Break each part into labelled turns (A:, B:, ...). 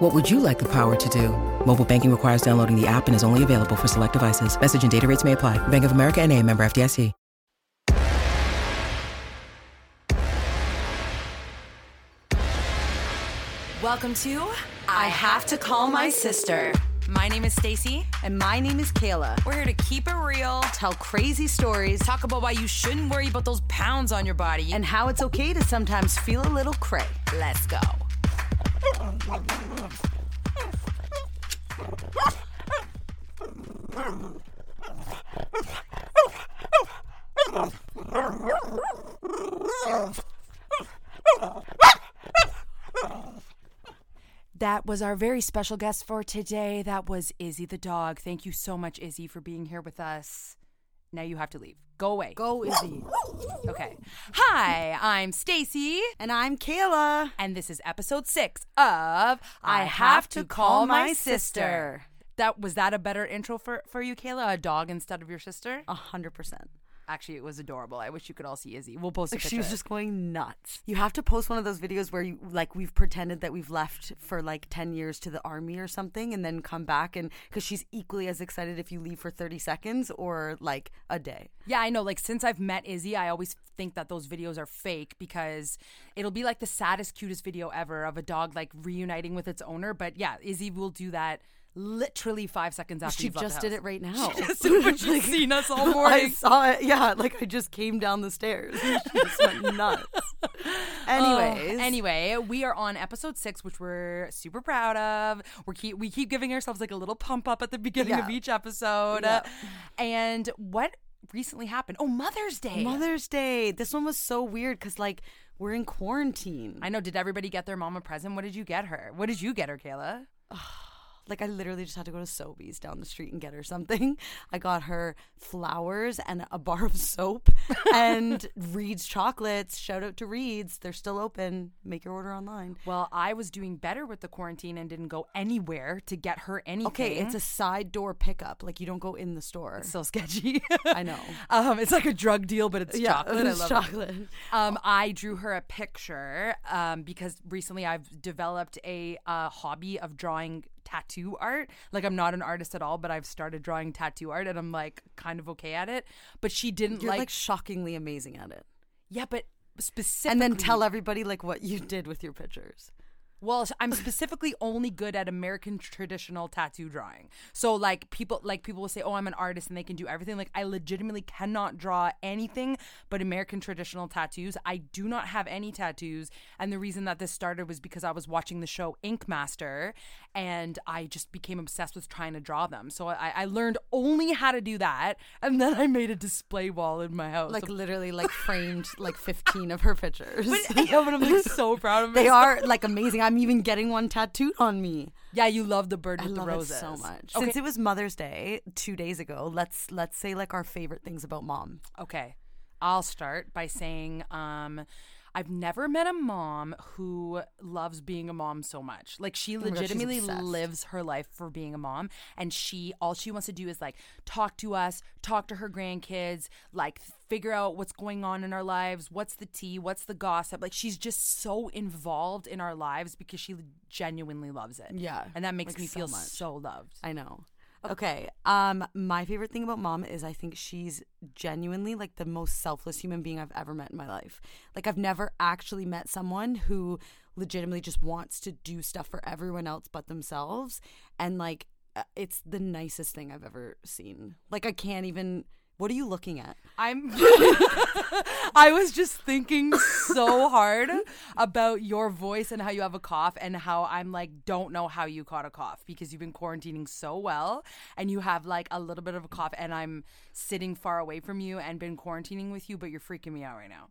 A: What would you like the power to do? Mobile banking requires downloading the app and is only available for select devices. Message and data rates may apply. Bank of America and a member FDIC.
B: Welcome to I Have to Call My Sister. My name is Stacy.
C: And my name is Kayla.
B: We're here to keep it real,
C: Tell crazy stories
B: talk about why you shouldn't worry about those pounds on your body,
C: and how it's okay to sometimes feel a little cray.
B: let's go. That was our very special guest for today. That was Izzy the dog. Thank you so much, Izzy, for being here with us. Now you have to leave. Go away.
C: Go, Izzy.
B: Okay. Hi, I'm Stacy,
C: and I'm Kayla.
B: and this is episode six of I Have to Call My Sister. That was that a better intro for for you, Kayla? A dog instead of your sister?
C: A hundred percent.
B: Actually, it was adorable. I wish you could all see Izzy. We'll post a
C: Like
B: picture.
C: she was just going nuts. You have to post one of those videos where you like we've pretended that we've left for like ten years to the army or something, and then come back and because she's equally as excited if you leave for thirty seconds or like a day.
B: Yeah, I know. Like since I've met Izzy, I always think that those videos are fake because it'll be like the saddest, cutest video ever of a dog like reuniting with its owner. But yeah, Izzy will do that literally five seconds after
C: She just did it right now.
B: She just, She's seen us all morning.
C: I saw it. Yeah, like I just came down the stairs. She just went nuts. Oh, Anyways,
B: Oh, anyway, we are on episode six, which we're super proud of. We keep we keep giving ourselves like a little pump up at the beginning of each episode.
C: Yeah.
B: And what recently happened? Oh, Mother's Day.
C: Mother's Day. This one was so weird because like we're in quarantine.
B: I know. Did everybody get their mom a present? What did you get her? What did you get her, Kayla?
C: Like I literally just had to go to Sobeys down the street and get her something. I got her flowers and a bar of soap and Reed's chocolates. Shout out to Reed's. They're still open. Make your order online.
B: Well, I was doing better with the quarantine and didn't go anywhere to get her anything.
C: Okay, it's a side door pickup. Like you don't go in the store.
B: It's so sketchy.
C: I know.
B: um, it's like a drug deal, but it's chocolate. I
C: it's
B: love it.
C: chocolate.
B: Um, I drew her a picture um, because recently I've developed a uh, hobby of drawing tattoo art. Like I'm not an artist at all, but I've started drawing tattoo art, and I'm like kind of okay at it. But she didn't
C: You're like,
B: like,
C: shockingly amazing at it.
B: yeah, but specifically,
C: And then tell everybody like what you did with your pictures.
B: Well, I'm specifically only good at American traditional tattoo drawing. So like people like people will say, "Oh, I'm an artist and they can do everything." Like I legitimately cannot draw anything but American traditional tattoos. I do not have any tattoos, and the reason that this started was because I was watching the show Ink Master, and I just became obsessed with trying to draw them. So I, I learned only how to do that, and then I made a display wall in my house.
C: Like literally like framed like 15 of her pictures.
B: yeah, but I'm like so proud of myself.
C: They are like amazing. I'm even getting one tattooed on me.
B: Yeah, you love the bird
C: I
B: with the roses
C: it so much.
B: Okay.
C: Since it was Mother's Day two days ago, let's let's say like our favorite things about mom.
B: Okay. I'll start by saying um I've never met a mom who loves being a mom so much. Like she
C: Oh God,
B: legitimately lives her life for being a mom and she all she wants to do is like talk to us, talk to her grandkids, like figure out what's going on in our lives, what's the tea, what's the gossip. Like she's just so involved in our lives because she genuinely loves it.
C: Yeah,
B: And that makes
C: like
B: me
C: so
B: feel
C: much.
B: so loved.
C: I know. Okay. Um, my favorite thing about mom is I think she's genuinely like the most selfless human being I've ever met in my life. Like I've never actually met someone who legitimately just wants to do stuff for everyone else but themselves, and like uh, it's the nicest thing I've ever seen. Like I can't even. What are you looking at?
B: I'm I was just thinking so hard about your voice and how you have a cough and how I'm like don't know how you caught a cough because you've been quarantining so well and you have like a little bit of a cough and I'm sitting far away from you and been quarantining with you but you're freaking me out right now.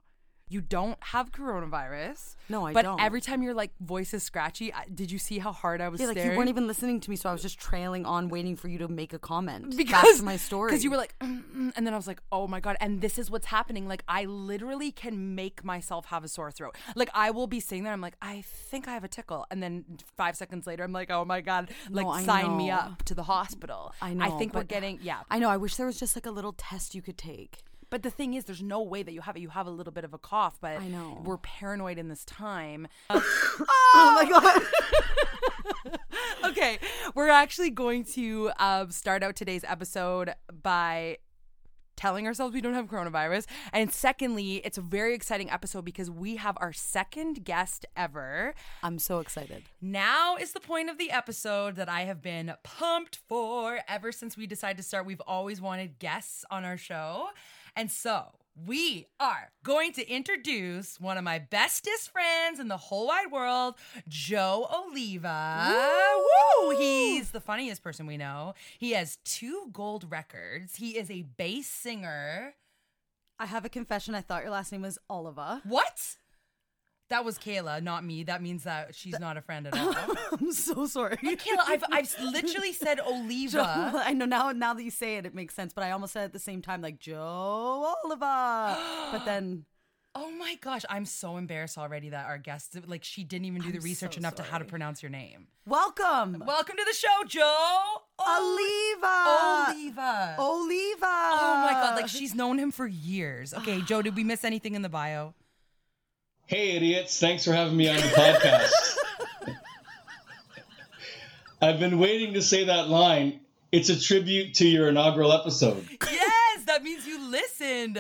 B: You don't have coronavirus.
C: No, I
B: but
C: don't.
B: But every time your like voice is scratchy, I- did you see how hard I was
C: Yeah, like
B: staring?
C: you weren't even listening to me, so I was just trailing on, waiting for you to make a comment
B: because
C: my story.
B: Because you were like, mm, mm, and then I was like, oh my god, and this is what's happening. Like I literally can make myself have a sore throat. Like I will be sitting there, I'm like, I think I have a tickle, and then five seconds later, I'm like, oh my god, like
C: No,
B: sign me up to the hospital.
C: I know.
B: I think we're getting yeah.
C: I know. I wish there was just like a little test you could take.
B: But the thing is, there's no way that you have it. You have a little bit of a cough, but
C: I know.
B: we're paranoid in this time.
C: Oh my god.
B: okay, we're actually going to um, start out today's episode by telling ourselves we don't have coronavirus. And secondly, it's a very exciting episode because we have our second guest ever.
C: I'm so excited.
B: Now is the point of the episode that I have been pumped for ever since we decided to start. We've always wanted guests on our show. And so we are going to introduce one of my bestest friends in the whole wide world, Joe Oliva. Woo! He's the funniest person we know. He has two gold records. He is a bass singer.
C: I have a confession. I thought your last name was Oliva.
B: What? That was Kayla, not me. That means that she's not a friend at all.
C: I'm so sorry.
B: Kayla, I've, I've literally said Oliva.
C: I know now. Now that you say it, it makes sense. But I almost said at the same time, like Joe Oliva. but then
B: Oh my gosh, I'm so embarrassed already that our guest, like, she didn't even do the
C: I'm
B: research
C: so
B: enough to how to pronounce your name.
C: welcome,
B: Welcome to the show, Joe.
C: Oliva.
B: Oliva.
C: Oliva.
B: Oh my god, like she's known him for years. Okay, Joe, did we miss anything in the bio?
D: Hey, idiots. Thanks for having me on the podcast. I've been waiting to say that line. It's a tribute to your inaugural episode.
B: yes, that means you listened.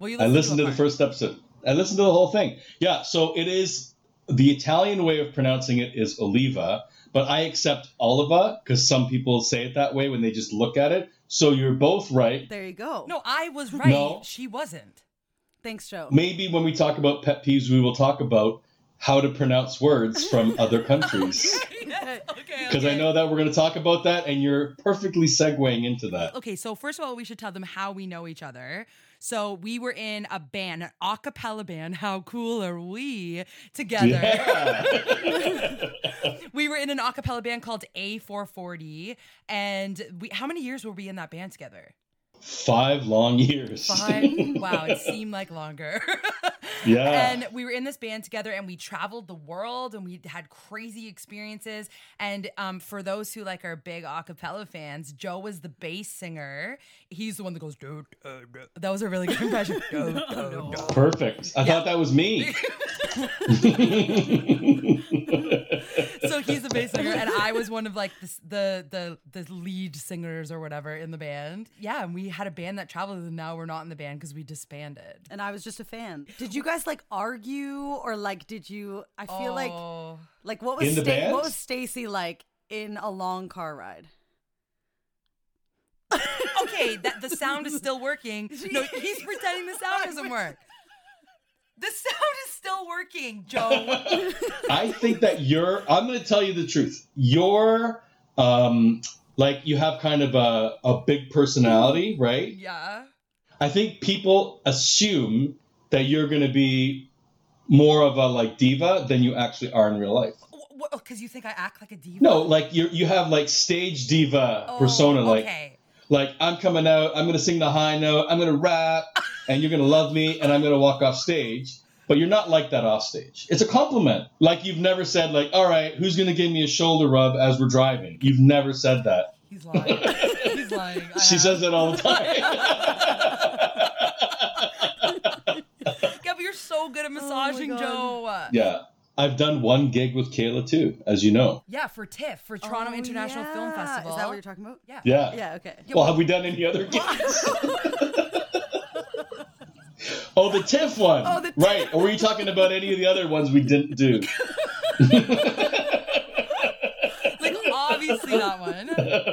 B: Well, you
D: I listened to
B: a
D: the first episode. I listened to the whole thing. Yeah, so it is the Italian way of pronouncing it is Oliva, but I accept Oliva because some people say it that way when they just look at it. So you're both right.
C: There you go.
B: No, I was right.
D: No.
B: She wasn't.
C: Thanks, Joe.
D: Maybe when we talk about pet peeves, we will talk about how to pronounce words from other countries.
B: yes. Okay.
D: Because I know that we're going to talk about that, and you're perfectly segueing into that.
B: Okay, so first of all, we should tell them how we know each other. So we were in a band, an a cappella band. How cool are we together?
D: Yeah.
B: We were in an a cappella band called A440. And we how many years were we in that band together?
D: Five long years.
B: Five. wow, it seemed like longer.
D: Yeah.
B: And we were in this band together and we traveled the world and we had crazy experiences. And um, for those who like are big a cappella fans, Joe was the bass singer. He's the one that goes, "Do, do, do." that was a really good impression. Do, do, do.
D: Perfect. I thought that was me.
B: So he's the bass singer, and I was one of like the, the the the lead singers or whatever in the band. Yeah, and we had a band that traveled, and now we're not in the band because we disbanded.
C: And I was just a fan. Did you guys like argue or like did you? I feel like
B: Oh.
C: like what was
D: In
C: Sta- what was Stacy like in a long car ride?
B: okay, that the sound is still working. No, he's pretending the sound doesn't work. The sound is still working, Joe.
D: I think that you're, I'm going to tell you the truth. You're, um, like, you have kind of a, a big personality, right?
B: yeah.
D: I think people assume that you're going to be more of a, like, diva than you actually are in real life.
B: Because you think I act like a diva?
D: No, like, you you have, like, stage diva
B: Oh,
D: persona. Like,
B: okay.
D: like I'm coming out, I'm gonna sing the high note, I'm gonna rap, and you're gonna love me, and I'm gonna walk off stage. But you're not like that off stage. It's a compliment. Like you've never said, like, all right, who's gonna give me a shoulder rub as we're driving? You've never said that.
B: He's lying. He's lying. I
D: She
B: have.
D: says that all the time.
B: Yeah, but you're so good at oh massaging,
C: God.
B: Joe.
D: yeah. I've done one gig with Kayla too, as you know.
B: Yeah, for TIFF, for Toronto
C: Oh,
B: International Film. Festival.
C: Is that what you're talking about?
B: Yeah.
D: Yeah.
C: Yeah. Okay.
D: Well, have we done any other gigs? oh, the TIFF one.
C: Oh, the
D: right. Or were you talking about any of the other ones we didn't do?
B: Like, obviously that one.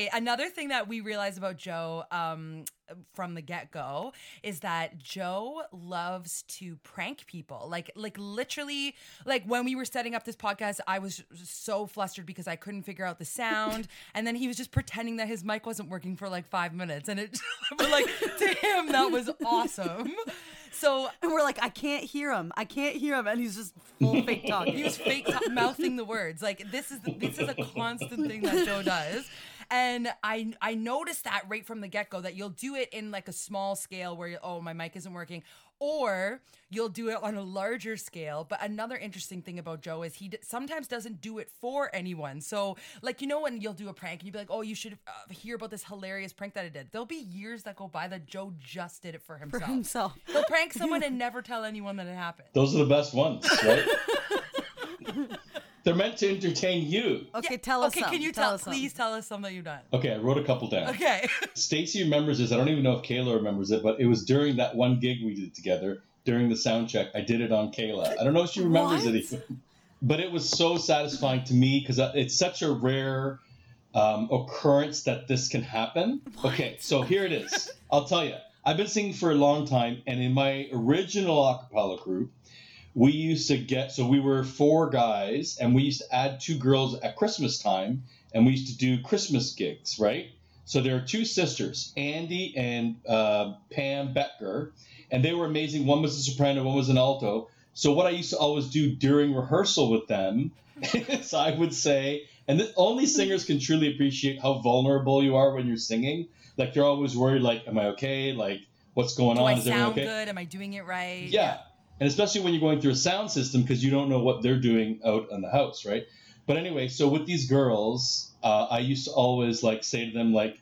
B: Okay, another thing that we realized about Joe um, from the get go is that Joe loves to prank people. Like, like literally, like when we were setting up this podcast, I was so flustered because I couldn't figure out the sound, and then he was just pretending that his mic wasn't working for like five minutes, and it, but like to him that was awesome. So
C: And we're like, I can't hear him. I can't hear him. And he's just full fake talk.
B: he was fake t- mouthing the words. Like this is this is a constant thing that Joe does. And I I noticed that right from the get go that you'll do it in like a small scale where you oh my mic isn't working, or you'll do it on a larger scale. But another interesting thing about Joe is he d- sometimes doesn't do it for anyone. So like you know when you'll do a prank and you'll be like oh you should uh, hear about this hilarious prank that I did. There'll be years that go by that Joe just did it for himself.
C: For himself.
B: He'll prank someone and never tell anyone that it happened.
D: Those are the best ones, right? They're meant to entertain you.
C: Okay, tell us
B: Okay,
C: some.
B: can you tell?
C: us some.
B: please tell us some that you've done.
D: Okay, I wrote a couple down.
B: Okay.
D: Stacy remembers this. I don't even know if Kayla remembers it, but it was during that one gig we did together during the sound check. I did it on Kayla. I don't know if she remembers
C: What?
D: it, even. but it was so satisfying to me because it's such a rare um, occurrence that this can happen. What? Okay, so here it is. I'll tell you. I've been singing for a long time, and in my original a cappella group, we used to get so we were four guys, and we used to add two girls at Christmas time, and we used to do Christmas gigs, right? So there are two sisters, Andy and uh, Pam Becker, and they were amazing. One was a soprano, one was an alto. So what I used to always do during rehearsal with them is I would say, and only singers can truly appreciate how vulnerable you are when you're singing. Like you're always worried, like, am I okay? Like, what's going
B: Do
D: on?
B: I
D: Is
B: sound
D: okay?
B: good? Am I doing it right?
D: Yeah. And especially when you're going through a sound system because you don't know what they're doing out in the house, right? But anyway, so with these girls, uh, I used to always like say to them like,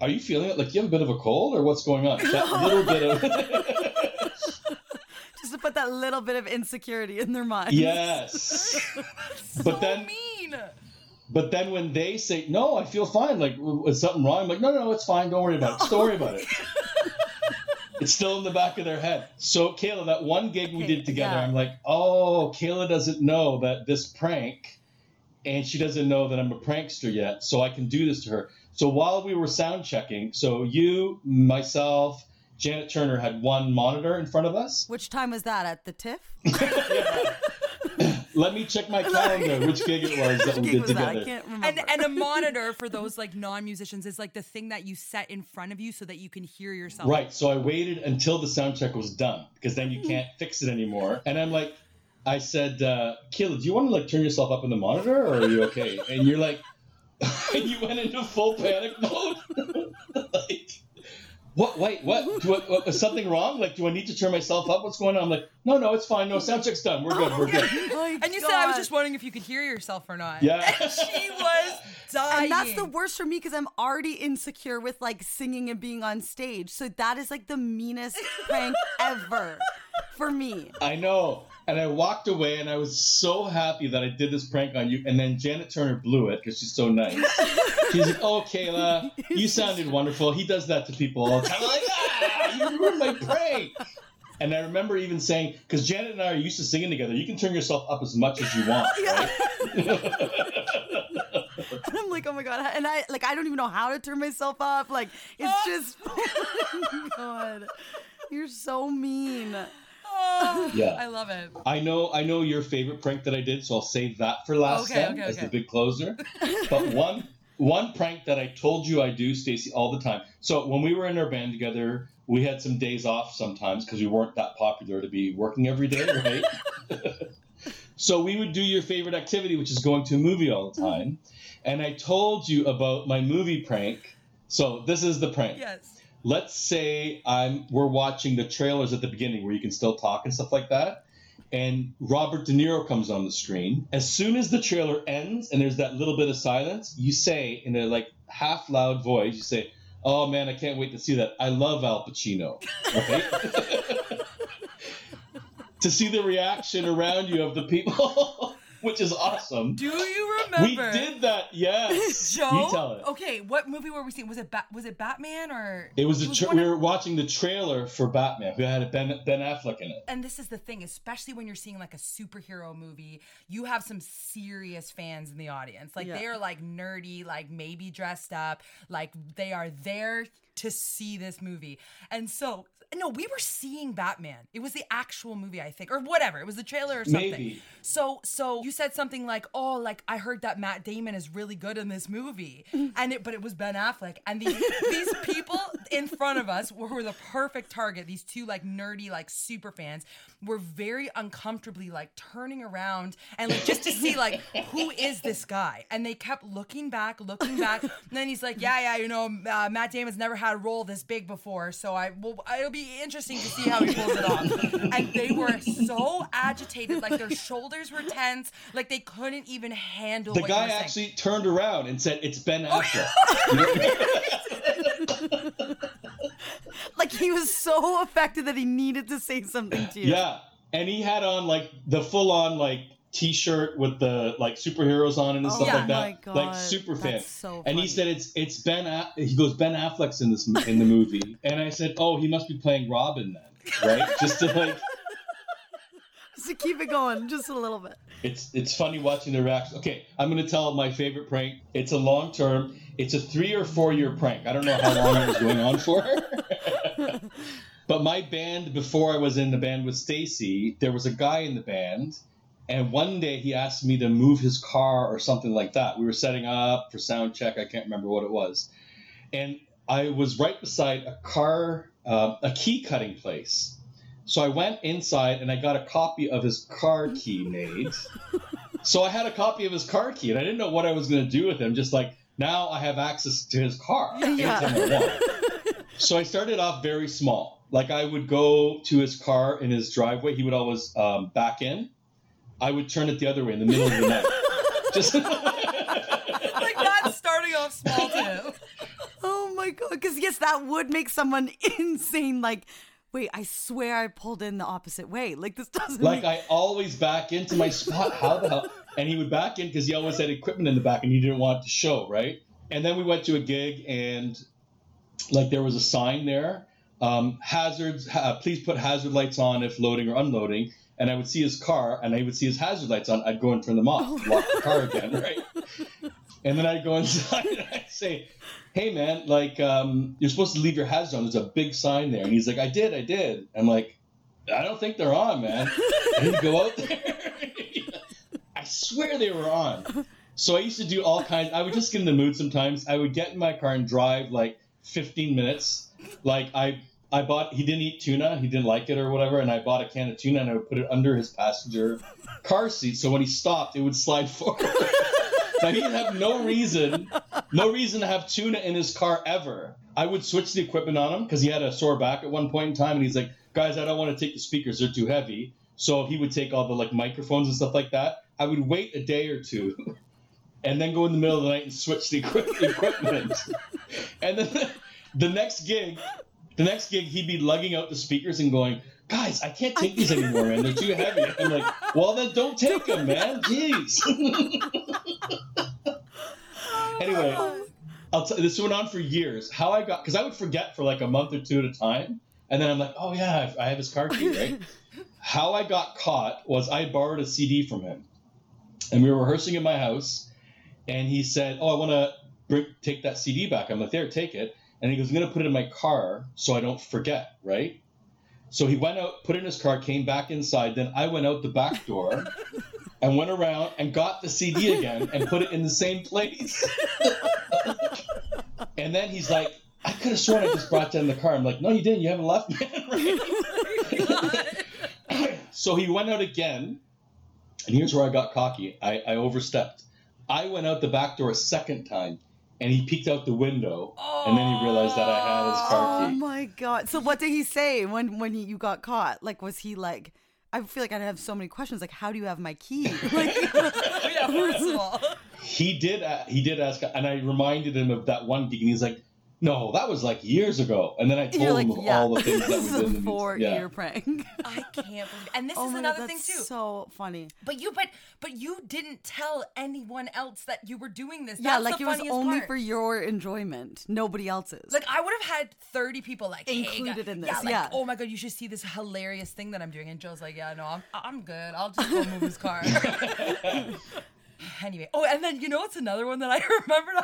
D: "Are you feeling it? Like you have a bit of a cold, or what's going on?" That little bit of
C: Just to put that little bit of insecurity in their mind.
D: yes. but then,
B: mean.
D: but then when they say, "No, I feel fine," like is something wrong? I'm like, "No, no, no, it's fine. Don't worry about it. Just don't worry about it." It's still in the back of their head. So, Kayla, that one gig we did together,
C: yeah.
D: I'm like, oh, Kayla doesn't know that this prank, and she doesn't know that I'm a prankster yet, so I can do this to her. So, while we were sound checking, so you, myself, Janet Turner had one monitor in front of us.
C: Which time was that at the TIFF?
D: Let me check my calendar, which gig it was that we did
C: was that? I
D: together.
C: can't remember.
B: And and a monitor for those like non-musicians is like the thing that you set in front of you so that you can hear yourself.
D: Right. So I waited until the sound check was done because then you can't fix it anymore. And I'm like, I said, uh, Kayla, do you want to like turn yourself up in the monitor or are you okay? And you're like, and you went into full panic mode. like, what? Wait, what? Do I, what? Is something wrong? Like, do I need to turn myself up? What's going on? I'm like, no, no, it's fine. No, sound check's done. We're good. We're oh good.
C: Oh
B: And you said I was just wondering if you could hear yourself or not.
D: Yeah.
B: And she was dying.
C: And that's the worst for me because I'm already insecure with like singing and being on stage. So that is like the meanest prank ever for me.
D: I know. And I walked away and I was so happy that I did this prank on you. And then Janet Turner blew it because she's so nice. She's like, oh, Kayla, you sounded wonderful. He does that to people all the time. I'm like, ah, you ruined my prank. And I remember even saying, because Janet and I are used to singing together, you can turn yourself up as much as you want, right?
C: I'm like, oh my god, and I like I don't even know how to turn myself up. Like it's just, oh my god, you're so mean.
B: Oh,
D: Yeah.
B: I love it.
D: I know, I know your favorite prank that I did, so I'll save that for last
B: Okay,
D: then
B: okay,
D: as
B: okay.
D: the big closer. But one, one prank that I told you I do, Stacy, all the time. So when we were in our band together, we had some days off sometimes because we weren't that popular to be working every day, right? so we would do your favorite activity, which is going to a movie all the mm-hmm. time. And I told you about my movie prank. So this is the prank
B: Yes.
D: Let's say I'm we're watching the trailers at the beginning where you can still talk and stuff like that. And Robert De Niro comes on the screen. As soon as the trailer ends and there's that little bit of silence, you say in a like half loud voice, you say, Oh man, I can't wait to see that. I love Al Pacino. Right? to see the reaction around you of the people, which is awesome.
B: Do you remember?
D: We did that, yes.
B: Joe.
D: You tell it.
B: Okay, what movie were we seeing? Was it ba- was it Batman or?
D: It was a tra-
B: one
D: we
B: of-
D: were watching the trailer for Batman. We had a Ben Ben Affleck in it.
B: and this is the thing, especially when you're seeing like a superhero movie, you have some serious fans in the audience. Like
C: Yeah.
B: they are like nerdy, like maybe dressed up, like they are there to see this movie. And so, no, we were seeing Batman. It was the actual movie, I think, or whatever. It was the trailer or something.
D: Maybe.
B: So, so you said something like, "Oh, like I heard that Matt Damon is really good in this movie," and it, but it was Ben Affleck, and these these people in front of us were, were the perfect target. These two like nerdy like super fans were very uncomfortably like turning around and like just to see like who is this guy, and they kept looking back, looking back, and then he's like, "Yeah, yeah, you know, uh, Matt Damon's never had a role this big before, so I will. It'll be interesting to see how he pulls it off." And they were so agitated, like their shoulders were tense, like they couldn't even handle.
D: The guy
B: were saying.
D: actually turned around and said, "It's Ben
B: Oh,
D: Affleck."
C: Like he was so affected that he needed to say something to you.
D: yeah, and he had on like the full-on like t-shirt with the like superheroes on it and
C: Oh
D: stuff
B: yeah.
D: like that,
C: my God,
D: like super fan.
C: so
D: and he said it's it's Ben. A- he goes Ben Affleck's in this in the movie, and I said, "Oh, he must be playing Robin then, right?" Just to like.
C: So keep it going just a little bit.
D: It's it's funny watching the reaction. Okay, I'm gonna tell my favorite prank. It's a long term. It's a three or four year prank. I don't know how long it was going on for. but my band, before I was in the band with Stacy, there was a guy in the band, and one day he asked me to move his car or something like that. We were setting up for sound check. I can't remember what it was, and I was right beside a car, uh, a key cutting place. So I went inside and I got a copy of his car key made. so I had a copy of his car key and I didn't know what I was going to do with him. Just like now I have access to his car
C: Yeah.
D: anytime I want. so I started off very small. Like I would go to his car in his driveway. He would always um, back in. I would turn it the other way in the middle of the night. Just
B: like that's starting off small too.
C: Oh my god! Because yes, that would make someone insane. Like, wait, I swear I pulled in the opposite way. Like this doesn't.
D: like
C: make-
D: I always back into my spot. How the hell? And he would back in because he always had equipment in the back and he didn't want it to show, right? And then we went to a gig and like there was a sign there, um, hazards. Uh, please put hazard lights on if loading or unloading. And I would see his car and I would see his hazard lights on. I'd go and turn them off, lock the car again, right? And then I'd go inside and I'd say, "Hey man, like um, you're supposed to leave your hazard on. There's a big sign there." And he's like, "I did, I did." I'm like, "I don't think they're on, man." And he'd go out there. I swear they were on. So I used to do all kinds. I would just get in the mood sometimes. I would get in my car and drive like 15 minutes. Like I, I bought. He didn't eat tuna. He didn't like it or whatever. And I bought a can of tuna and I would put it under his passenger car seat. So when he stopped, it would slide forward. now he didn't have no reason, no reason to have tuna in his car ever. I would switch the equipment on him because he had a sore back at one point in time, and he's like, "Guys, I don't want to take the speakers; they're too heavy." So he would take all the like microphones and stuff like that. I would wait a day or two, and then go in the middle of the night and switch the equipment. and then the, the next gig, the next gig, he'd be lugging out the speakers and going, "Guys, I can't take these anymore, man. They're too heavy." I'm like, "Well, then don't take them, man. Jeez." anyway, I'll t- this went on for years. How I got because I would forget for like a month or two at a time, and then I'm like, "Oh yeah, I I have his car key, right?" How I got caught was I borrowed a CD from him, and we were rehearsing in my house, and he said, "Oh, I want to take that CD back." I'm like, "There, take it." And he goes, "I'm gonna put it in my car so I don't forget, right?" So he went out, put it in his car, came back inside. Then I went out the back door and went around and got the CD again and put it in the same place. and then he's like, I could have sworn I just brought that in the car. I'm like, no, you didn't. You haven't left, man. Right? Oh so he went out again. And here's where I got cocky. I, I overstepped. I went out the back door a second time and he peeked out the window. And then he realized that I had his car key.
C: Oh my god! So what did he say when when he, you got caught? Like, was he like? I feel like I'd have so many questions. Like, how do you have my key? Like,
B: yeah, first of all.
D: he did uh, he did ask and i reminded him of that one gig and he's like no that was like years ago and then i told
C: you're like,
D: him of
C: yeah,
D: all the things that
C: this
D: we
C: is
D: did in
C: a
D: the music.
C: four-year
D: yeah.
C: prank.
B: I can't believe And this
C: oh
B: is another
C: god,
B: thing too.
C: so funny.
B: But you, but but you didn't tell anyone else that you were doing this.
C: yeah,
B: That's
C: like
B: the
C: it was only
B: part.
C: for your enjoyment, nobody else's.
B: Like I would have had thirty people like
C: Included
B: guy-
C: in
B: Yeah,
C: this,
B: like,
C: yeah.
B: oh my god, you should see this hilarious thing that I'm doing. And Joe's like, yeah, no, I'm I'm good. I'll just go move his car. anyway, oh, and then you know what's another one that I remembered.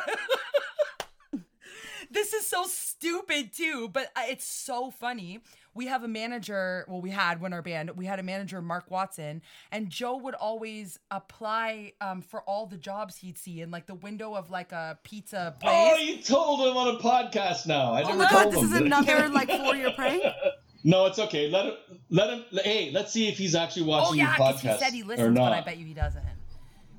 B: This is so stupid too, but uh, it's so funny. We have a manager, well, we had when our band, we had a manager, Mark Watson, and Joe would always apply um, for all the jobs he'd see in like the window of like a pizza place.
D: Oh, you told him on a podcast now. I
C: Oh
D: never
C: my god,
D: told
C: this
D: him.
C: is another like four year prank.
D: No, it's okay. Let him. Let him. Hey, let's see if he's actually watching
B: Oh yeah,
D: your
B: because he
D: podcast
B: said he
D: or not.
B: but I bet you he doesn't.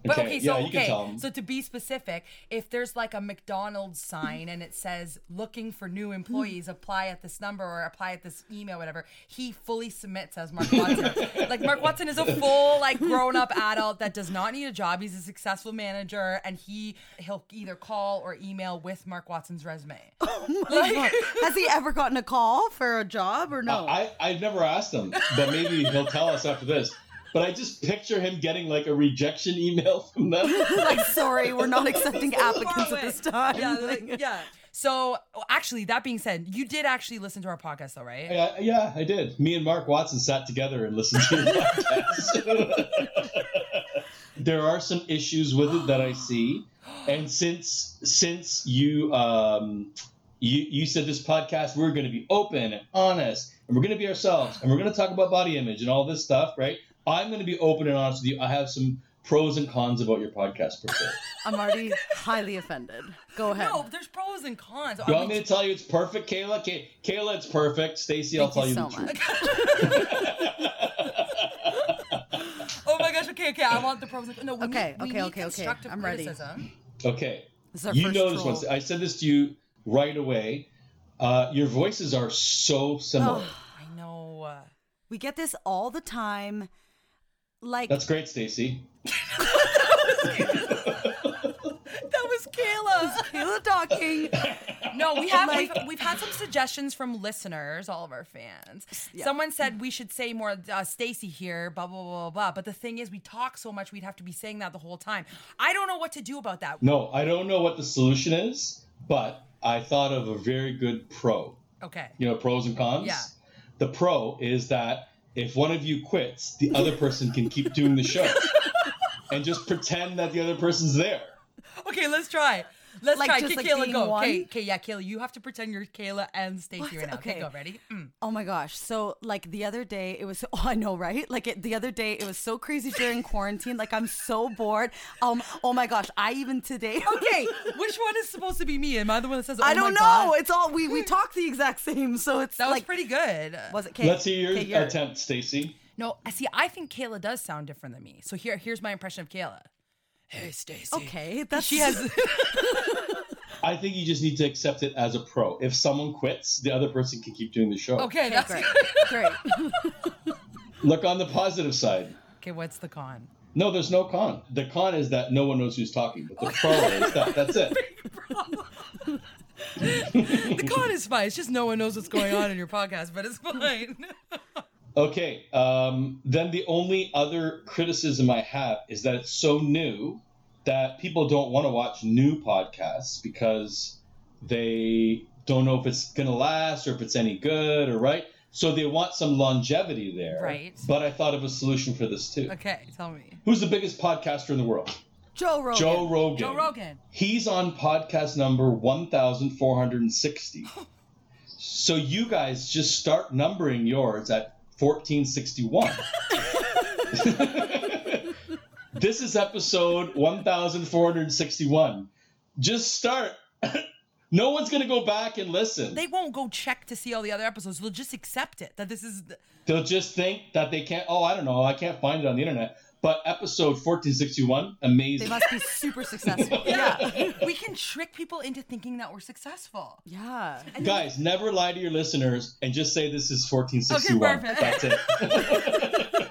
B: But
D: Okay,
B: okay, so
D: yeah, you can tell
B: okay, so to be specific, if there's like a McDonald's sign and it says "looking for new employees, apply at this number or apply at this email, whatever," he fully submits as Mark Watson. like Mark Watson is a full like grown-up adult that does not need a job. He's a successful manager, and he he'll either call or email with Mark Watson's resume.
C: Oh like, has he ever gotten a call for a job or no?
D: I I've never asked him, but maybe he'll tell us after this. But I just picture him getting like a rejection email from them.
C: like, sorry, we're not accepting applicants at this time.
B: Yeah, like, yeah. So actually, that being said, you did actually listen to our podcast, though, right?
D: yeah, yeah, I did. Me and Mark Watson sat together and listened to the podcast. there are some issues with it that I see, and since since you um you you said this podcast we're going to be open and honest and we're going to be ourselves and we're going to talk about body image and all this stuff, right? I'm going to be open and honest with you. I have some pros and cons about your podcast per se.
C: I'm already highly offended. Go ahead.
B: No, there's pros and cons.
D: You
B: Are
D: want
B: we-
D: me to tell you it's perfect, Kayla? Kay- Kayla, it's perfect. Stacy, I'll tell
C: you
D: you,
C: so
D: the truth.
C: much.
B: oh my gosh. Okay, okay. I want the pros. And no, we
C: Okay,
B: need, we
C: okay,
B: need
C: okay, okay.
B: constructive
C: I'm ready.
B: criticism.
D: Okay.
C: This is our
D: You
C: first
D: know this
C: troll.
D: one. I said this to you right away. Uh, your voices are so similar.
B: I know. uh,
C: We get this all the time. Like,
D: That's great, Stacy.
B: That was Kayla.
C: Kayla talking.
B: No, we have
C: Like-
B: we've, we've had some suggestions from listeners, all of our fans. Someone said we should say more uh, Stacy here, blah blah blah blah blah. But the thing is, we talk so much, we'd have to be saying that the whole time. I don't know what to do about that.
D: No, I don't know what the solution is, but I thought of a very good pro.
B: Okay.
D: You know, pros and cons?
B: Yeah.
D: The pro is that if one of you quits, the other person can keep doing the show and just pretend that the other person's there.
B: Okay, let's try. Let's
C: Like,
B: try.
C: just,
B: Okay,
C: like,
B: Kayla, go. Okay, okay, yeah, Kayla, you have to pretend you're Kayla and Stacy right now. Okay,
C: Okay.
B: go. Ready? Mm.
C: Oh my gosh. So, like, the other day, it was, oh, I know, right? Like, it, the other day, it was so crazy during quarantine. Like, I'm so bored. Um, oh my gosh. I even today.
B: Okay, which one is supposed to be me? Am I the one that says?
C: I
B: "Oh
C: don't
B: my
C: know.
B: God"?
C: It's all, we, we talk the exact same. So it's
B: That was pretty good.
C: was it Kay?
D: Let's hear your
C: Okay, you're-
D: attempt, Stacy.
B: No, I see. I think Kayla does sound different than me. So here, here's my impression of Kayla. Hey, Stacy.
C: Okay. That's,
B: She has.
D: I think you just need to accept it as a pro. If someone quits, the other person can keep doing the show.
B: Okay,
C: Okay,
B: that's
C: great. Great.
D: Look on the positive side.
B: Okay, what's the con?
D: No, there's no con. The con is that no one knows who's talking, but the pro is that that's it.
B: The con is fine. It's just no one knows what's going on in your podcast, but it's fine.
D: Okay. Um, then the only other criticism I have is that it's so new that people don't want to watch new podcasts because they don't know if it's going to last or if it's any good or right. So they want some longevity there.
B: Right.
D: But I thought of a solution for this too.
B: okay, tell me.
D: Who's the biggest podcaster in the world?
C: Joe Rogan.
D: Joe Rogan.
B: Joe Rogan.
D: He's on podcast number 1460. so you guys just start numbering yours at 1461. this is episode 1461. Just start. no one's going to go back and listen.
B: They won't go check to see all the other episodes. They'll just accept it that this is. The,
D: They'll just think that they can't, oh, I don't know, I can't find it on the internet. But episode 1461, amazing.
C: They must be super successful.
B: yeah, we can trick people into thinking that we're successful.
C: Yeah.
D: Guys, never lie to your listeners and just say this is 1461.
B: Okay,
D: That's it.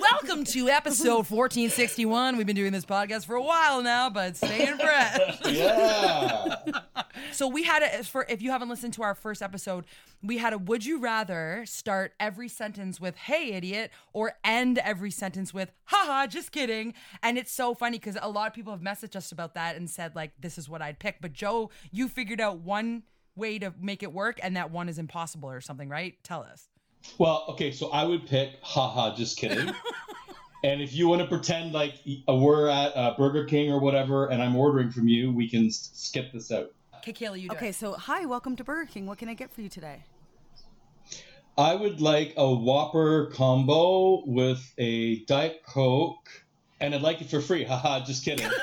B: Welcome to episode 1461. We've been doing this podcast for a while now, but staying fresh.
D: yeah.
B: So we had a for if you haven't listened to our first episode, we had a would you rather start every sentence with "Hey idiot" or end every sentence with "Haha, just kidding." And it's so funny because a lot of people have messaged us about that and said like this is what I'd pick. But Joe, you figured out one way to make it work, and that one is impossible or something, right? Tell us.
D: Well, okay, so I would pick, haha, just kidding. and if you want to pretend like uh, we're at uh, Burger King or whatever and I'm ordering from you, we can s- skip this out.
B: Okay, Kayla, you do
C: Okay,
B: it.
C: so hi, welcome to Burger King. What can I get for you today?
D: I would like a Whopper combo with a Diet Coke, and I'd like it for free. Haha, just kidding.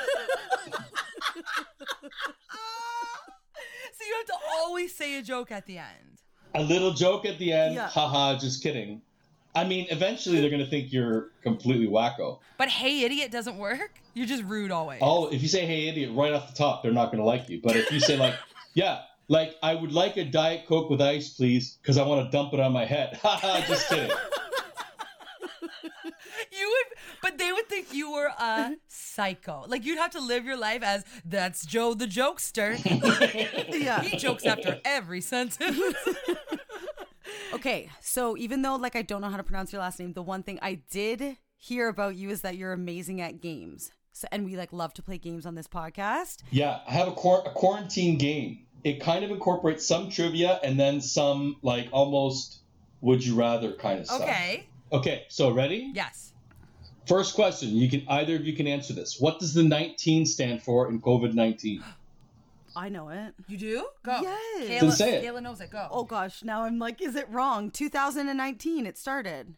B: So you have to always say a joke at the end.
D: A little joke at the end.
C: Yeah.
D: Haha, just kidding. I mean, eventually they're gonna think you're completely wacko.
B: But hey, idiot doesn't work. You're just rude always.
D: Oh, if you say "Hey, idiot" right off the top, they're not gonna like you. But if you say like, "Yeah," like I would like a Diet Coke with ice, please, because I want to dump it on my head. Haha, just kidding.
B: You would, but they would think you were a psycho. Like you'd have to live your life as that's Joe the jokester.
C: Yeah.
B: he jokes after every sentence.
C: Okay, so even though like I don't know how to pronounce your last name, the one thing I did hear about you is that you're amazing at games. So and we like love to play games on this podcast.
D: Yeah, I have a, quar- a quarantine game. It kind of incorporates some trivia and then some like almost would you rather kind of stuff.
B: okay.
D: Okay, so ready?
B: Yes.
D: First question. You can either of you can answer this. What does the 19 stand for in COVID 19?
C: I know it.
B: You do? Go.
C: Yes.
B: Kayla,
D: Then say it.
B: Kayla knows it. Go.
C: Oh gosh, now I'm like, is it wrong? 2019, it started.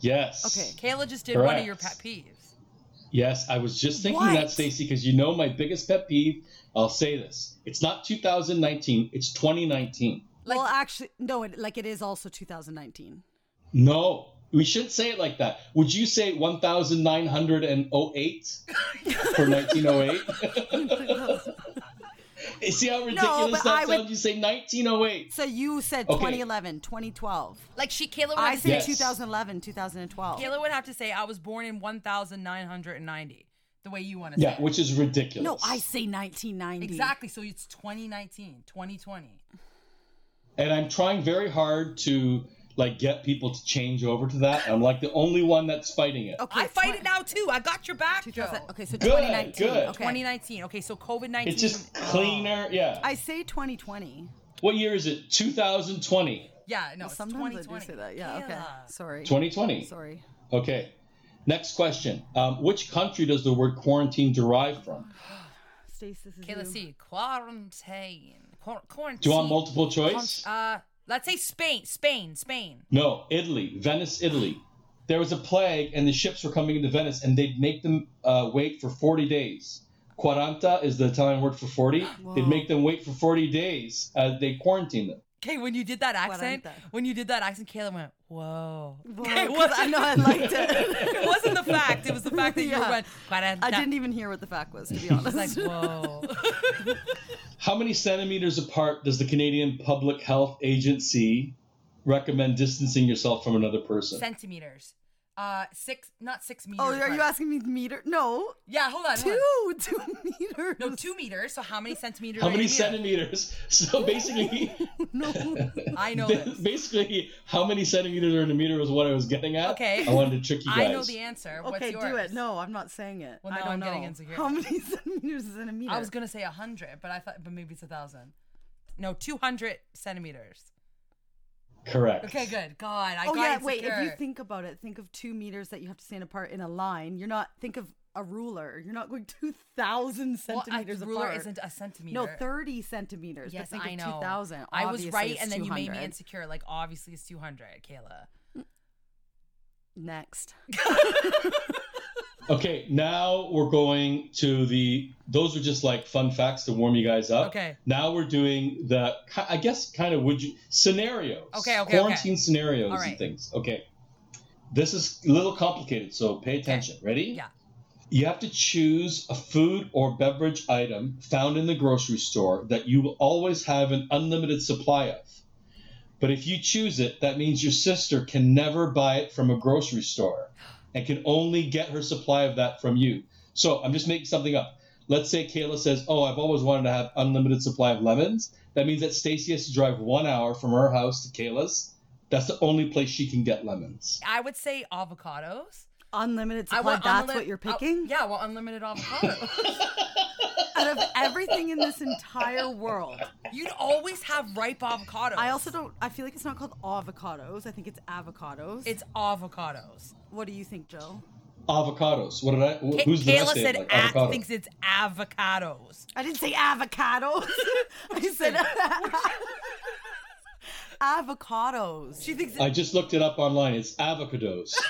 D: Yes.
C: Okay.
B: Kayla just did one of your pet peeves.
D: Yes, I was just thinking
C: What?
D: that, Stacy, because you know my biggest pet peeve. I'll say this: it's not 2019; it's 2019.
B: Like-
C: well, actually, no, it, like it is also 2019.
D: No, we shouldn't say it like that. Would you say 1,908 for 1908? See how ridiculous
C: but
D: that sounds?
C: would-
D: You say 1908.
C: So you said
D: Okay.
C: 2011, 2012.
B: Like she, Kayla would
C: I
B: have to say.
D: Yes.
C: 2011, 2012.
B: Kayla would have to say I was born in 1990. The way you want to
D: Yeah,
B: say. it.
D: which is ridiculous.
C: No, I say 1990.
B: Exactly. So it's 2019, 2020.
D: and I'm trying very hard to like get people to change over to that. I'm like the only one that's fighting it.
C: Okay,
B: I fight
C: twen-
B: it now too. I got your back, Joe.
C: 2000 okay, so
D: Good,
C: 2019.
D: good.
C: Okay.
B: 2019. Okay, so COVID 19.
D: It's just cleaner. Yeah.
C: I say 2020.
D: What year is it? 2020.
B: Yeah, no, it's
C: Sometimes I do say that. Yeah, okay.
B: Kayla.
C: Sorry.
D: 2020.
C: Sorry.
D: Okay. Next question. Um, which country does the word quarantine derive from?
C: Stasis. is
B: Okay, let's see. Quarantine. Quar- quarantine.
D: Do you want multiple choice?
B: Uh, let's say Spain. Spain. Spain.
D: No, Italy, Venice, Italy. There was a plague, and the ships were coming into Venice, and they'd make them uh, wait for 40 days. Quaranta is the Italian word for 40. They'd make them wait for 40 days. Uh, they quarantine them.
B: Okay, when you did that accent,
C: Quaranta.
B: when you did that accent, Kayla went, "Whoa."
C: Well,
B: Okay, it
C: 'cause I know I liked it.
B: it wasn't the fact. It was the fact that you went. "Quaranta."
C: I didn't even hear what the fact was, to be
B: I was
C: honest.
B: like, "Whoa."
D: How many centimeters apart does the Canadian Public Health Agency recommend distancing yourself from another person?
B: Centimeters. Uh, six, not six meters.
C: oh, are you
B: apart.
C: asking me meter? No.
B: Yeah, hold on. hold on.
C: Two. Two meters.
B: No, two meters. So how many centimeters?
D: How
B: are
D: many
B: a meter?
D: centimeters? So basically,
C: No.
B: I know this.
D: basically, how many centimeters are in a meter was what I was getting at.
B: Okay.
D: I wanted to trick you guys.
B: I know the answer. What's
C: Okay,
B: yours?
C: do it. No, I'm not saying it.
B: Well,
C: I
B: now
C: don't
B: I'm
C: know.
B: getting insecure.
C: How many centimeters is in a meter?
B: I was gonna say a hundred, but I thought, but maybe it's a thousand. No, two hundred centimeters.
D: Correct.
B: Okay, good. God, I
C: oh
B: got
C: yeah, wait. If you think about it, think of two meters that you have to stand apart in a line. You're not. Think of a ruler. You're not going two thousand centimeters
B: well,
C: centimeters
B: a ruler
C: apart.
B: isn't a centimeter.
C: no, thirty centimeters.
B: Yes,
C: but think
B: I
C: of
B: know.
C: Two thousand.
B: I was right, and then you made me insecure. Like obviously, it's two hundred, Kayla.
C: Next.
D: Okay, now we're going to the. Those are just like fun facts to warm you guys up.
B: Okay.
D: Now we're doing the. I guess kind of would you scenarios.
B: Okay, okay,
D: Quarantine
B: okay.
D: scenarios
B: right.
D: and things. Okay. This is a little complicated, so pay attention. Ready?
B: Yeah.
D: You have to choose a food or beverage item found in the grocery store that you will always have an unlimited supply of. But if you choose it, that means your sister can never buy it from a grocery store and can only get her supply of that from you. So I'm just making something up. Let's say Kayla says, "Oh, I've always wanted to have unlimited supply of lemons." That means that Stacy has to drive one hour from her house to Kayla's. That's the only place she can get lemons.
B: I would say avocados.
C: Unlimited
B: I
C: supply.
B: want
C: That's
B: unli-
C: what you're
B: oh,
C: picking.
B: yeah, well, unlimited avocados.
C: Out of everything in this entire world,
B: You'd always have ripe avocados.
C: I also don't. I feel like it's not called avocados. I think it's avocados.
B: It's avocados.
C: What do you think, Joe?
D: avocados. What did I? wh- Who's the
B: Kayla
D: best
B: said
D: like?
B: a-
D: avocado.
B: thinks it's avocados.
C: I didn't say avocados. I said avocados.
B: She thinks
D: I just looked it up online. It's avocados.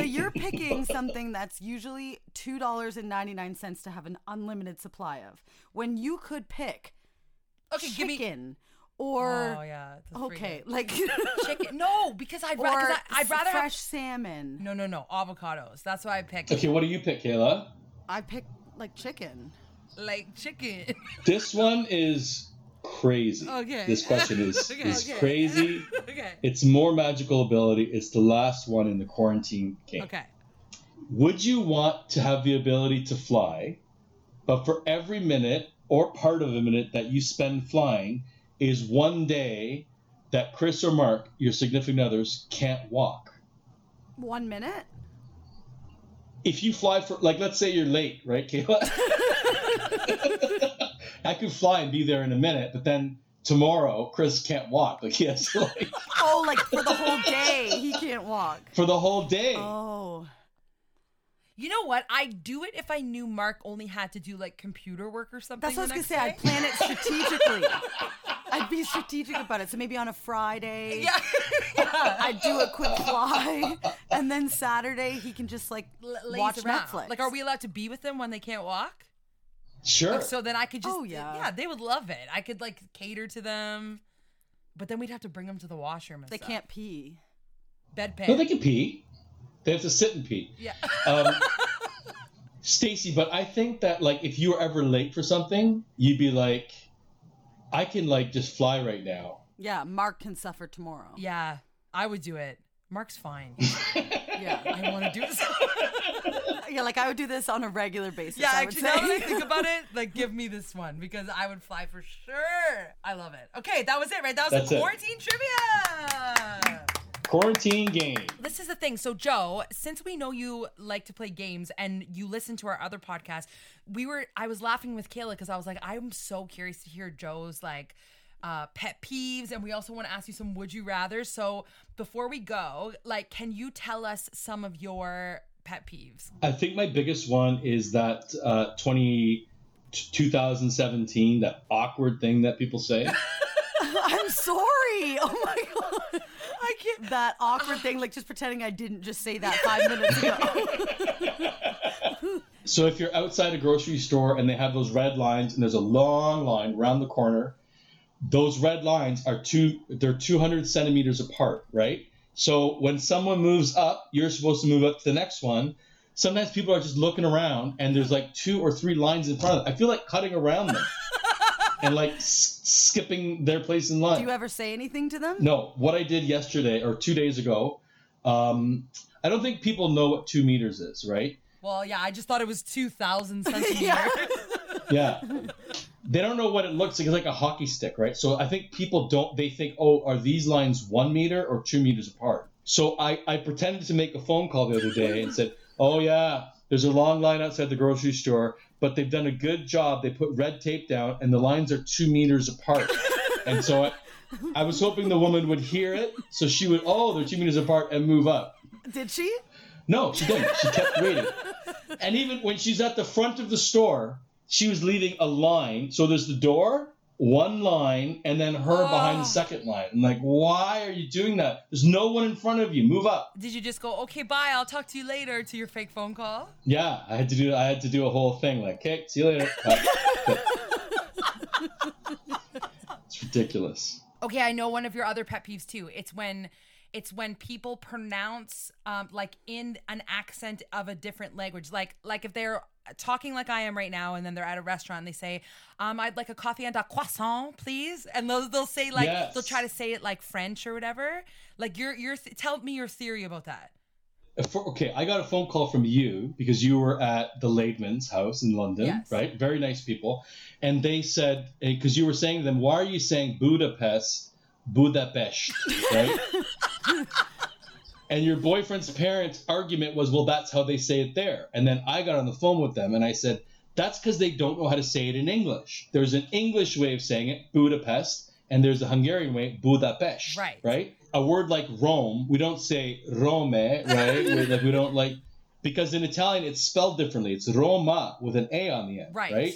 C: So you're picking something that's usually two dollars and ninety nine cents to have an unlimited supply of, when you could pick
B: okay, give me.
C: chicken or
B: Oh yeah.
C: okay,
B: good.
C: like
B: chicken. No, because I'd, ra-
C: or
B: 'cause I, I'd rather
C: fresh
B: have.
C: salmon.
B: No, no, no. Avocados. That's why I picked
D: Okay, what do you pick, Kayla?
C: I pick like chicken.
B: like chicken.
D: This one is crazy.
B: Okay.
D: This question is
B: Okay,
D: is
B: okay.
D: crazy.
B: okay.
D: It's more magical ability. It's the last one in the quarantine game.
B: Okay.
D: Would you want to have the ability to fly, but for every minute or part of a minute that you spend flying is one day that Chris or Mark, your significant others, can't walk?
C: One minute.
D: If you fly for, like, let's say you're late, right, Kayla? I could fly and be there in a minute, but then tomorrow Chris can't walk. Like, he has to, like,
C: Oh, like for the whole day he can't walk.
D: for the whole day.
C: Oh.
B: You know what? I'd do it if I knew Mark only had to do like computer work or something.
C: That's what I
B: the
C: was gonna
B: next
C: say.
B: day.
C: I'd plan it strategically. I'd be strategic about it. So maybe on a Friday,
B: Yeah.
C: I'd do a quick fly, and then Saturday he can just like
B: L-
C: watch
B: around.
C: Netflix.
B: Like, are we allowed to be with them when they can't walk?
D: Sure.
B: Like, so then I could just.
C: Oh, yeah.
B: Yeah, they would love it. I could like cater to them, but then we'd have to bring them to the washroom. And
C: They
B: stuff.
C: can't pee.
B: bedpan.
D: no, they can pee. They have to sit and pee.
B: yeah.
D: Um, Stacy, but I think that like if you were ever late for something, you'd be like, I can like just fly right now.
C: Yeah, Mark can suffer tomorrow.
B: yeah, I would do it. Mark's fine.
C: Yeah,
B: I want to do this.
C: yeah. Like I would do this on a regular basis.
B: Yeah,
C: I would
B: actually, now that I think about it, like, give me this one because I would fly for sure. I love it. Okay, that was it, right? That was
D: That's
B: the
D: it.
B: quarantine trivia.
D: Quarantine game.
B: This is the thing. So, Joe, since we know you like to play games and you listen to our other podcast, we were. I was laughing with Kayla because I was like, I'm so curious to hear Joe's like uh, pet peeves, and we also want to ask you some would you rather. So, before we go, like, can you tell us some of your pet peeves?
D: I think my biggest one is that uh, 20, 2017, that awkward thing that people say.
C: I'm sorry. Oh my god.
B: I can't.
C: That awkward thing, like just pretending I didn't just say that five minutes ago.
D: so if you're outside a grocery store and they have those red lines and there's a long line around the corner, those red lines are two they're 200 centimeters apart, right? So when someone moves up, you're supposed to move up to the next one. Sometimes people are just looking around and there's like two or three lines in front of them. I feel like cutting around them and like s- skipping their place in line.
C: Do you ever say anything to them?
D: No, what I did yesterday or two days ago, um, I don't think people know what two meters is, right?
B: Well, yeah, I just thought it was two thousand centimeters.
C: Yeah.
D: Yeah. they don't know what it looks like. It's like a hockey stick, right? So I think people don't, they think, oh, are these lines one meter or two meters apart? So I, I pretended to make a phone call the other day and said, oh, yeah, there's a long line outside the grocery store, but they've done a good job. They put red tape down and the lines are two meters apart. and so I, I was hoping the woman would hear it. So she would, oh, they're two meters apart and move up.
C: Did she?
D: No, she didn't. She kept waiting. And even when she's at the front of the store, she was leaving a line. So there's the door, one line, and then her behind the ah. second line. I'm like, why are you doing that? There's no one in front of you. Move up.
B: Did you just go, okay, bye, I'll talk to you later to your fake phone call?
D: Yeah, I had to do. I had to do a whole thing. Like, okay, see you later. It's ridiculous.
B: Okay, I know one of your other pet peeves too. It's when it's when people pronounce um, like in an accent of a different language. Like like if they're talking like I am right now and then they're at a restaurant and they say, um, I'd like a coffee and a croissant, please. And they'll they'll say like
D: Yes.
B: they'll try to say it like French or whatever. Like your your tell me your theory about that.
D: For, okay, I got a phone call from you because you were at the Laidman's house in London,
B: Yes.
D: right? Very nice people. And they said, because you were saying to them, why are you saying Budapest, Budapest, right? and your boyfriend's parents' argument was, well, that's how they say it there. And then I got on the phone with them and I said, that's because they don't know how to say it in English. There's an English way of saying it, Budapest, and there's a Hungarian way, Budapest.
B: Right.
D: Right? a word like Rome, we don't say Rome, right? Like we don't like because in Italian it's spelled differently. It's Roma with an A on the end,
B: Right.
D: right?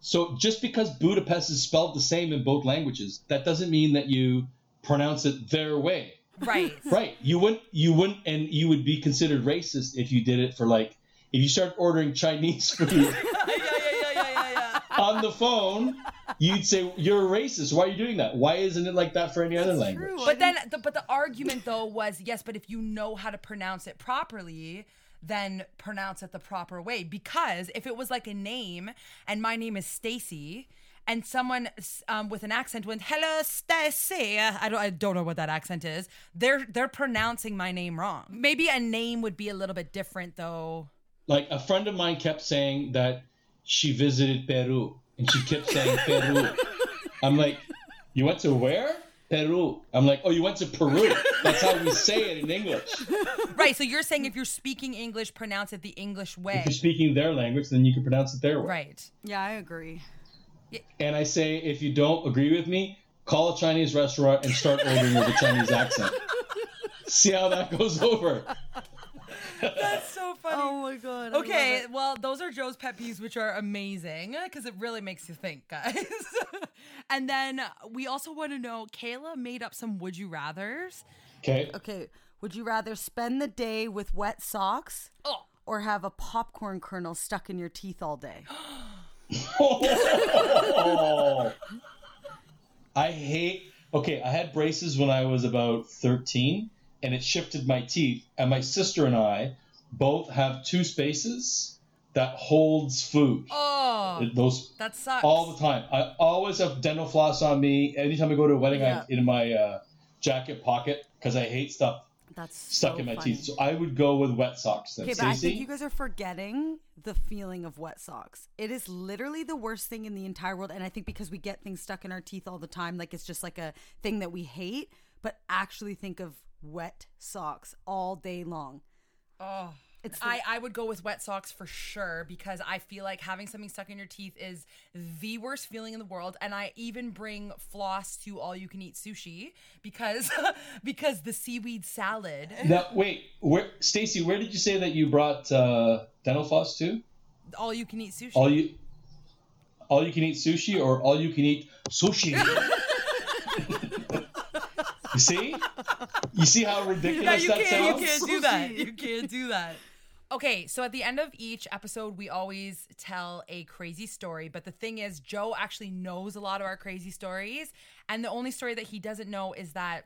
D: So just because Budapest is spelled the same in both languages, that doesn't mean that you pronounce it their way.
B: Right.
D: Right. You wouldn't you wouldn't and you would be considered racist if you did it for like if you start ordering Chinese food
B: yeah, yeah, yeah, yeah, yeah, yeah.
D: on the phone, you'd say you're a racist. Why are you doing that? Why isn't it like that for any other language?
B: But then, the, but the argument though was yes, but if you know how to pronounce it properly, then pronounce it the proper way. Because if it was like a name, and my name is Stacy, and someone um, with an accent went "Hello, Stacy," I don't, I don't know what that accent is. They're they're pronouncing my name wrong. Maybe a name would be a little bit different though.
D: Like a friend of mine kept saying that she visited Peru and she kept saying Peru. I'm like, you went to where? Peru. I'm like, oh, you went to Peru. That's how we say it in English.
B: Right. So you're saying if you're speaking English, pronounce it the English way.
D: If you're speaking their language, then you can pronounce it their way.
B: Right.
C: Yeah, I agree.
D: And I say, if you don't agree with me, call a Chinese restaurant and start ordering with a Chinese accent. See how that goes over.
B: That's so funny.
C: Oh my god.
B: Okay, well, those are Joe's pet peeves, which are amazing because it really makes you think, guys. and then we also want to know Kayla made up some would you rather's.
D: Okay.
C: Okay. Would you rather spend the day with wet socks
B: Oh,
C: or have a popcorn kernel stuck in your teeth all day?
D: Oh. I hate. Okay, I had braces when I was about 13, and it shifted my teeth. And my sister and I both have two spaces that holds food.
B: oh,
D: It- Those
B: that sucks.
D: all the time. I always have dental floss on me. Anytime I go to a wedding,
C: Yeah.
D: I'm in my uh, jacket pocket because I hate stuff
C: That's
D: stuck
C: so
D: in my
C: funny.
D: teeth. So I would go with wet socks. Then,
C: Okay, but I think you guys are forgetting the feeling of wet socks. It is literally the worst thing in the entire world. And I think because we get things stuck in our teeth all the time, like it's just like a thing that we hate, but actually think of wet socks all day long.
B: Oh.
C: It's the-
B: I, I would go with wet socks for sure because I feel like having something stuck in your teeth is the worst feeling in the world. And I even bring floss to all you can eat sushi because because the seaweed salad.
D: Now, wait, where, Stacy? Where did you say that you brought uh, dental floss to?
B: All you can eat sushi.
D: All you, all you can eat sushi, or all you can eat sushi? you see, you see how ridiculous
B: yeah, you
D: that
B: can't, you can't do that. You can't do that. Okay, so at the end of each episode, we always tell a crazy story. But the thing is, Joe actually knows a lot of our crazy stories. And the only story that he doesn't know is that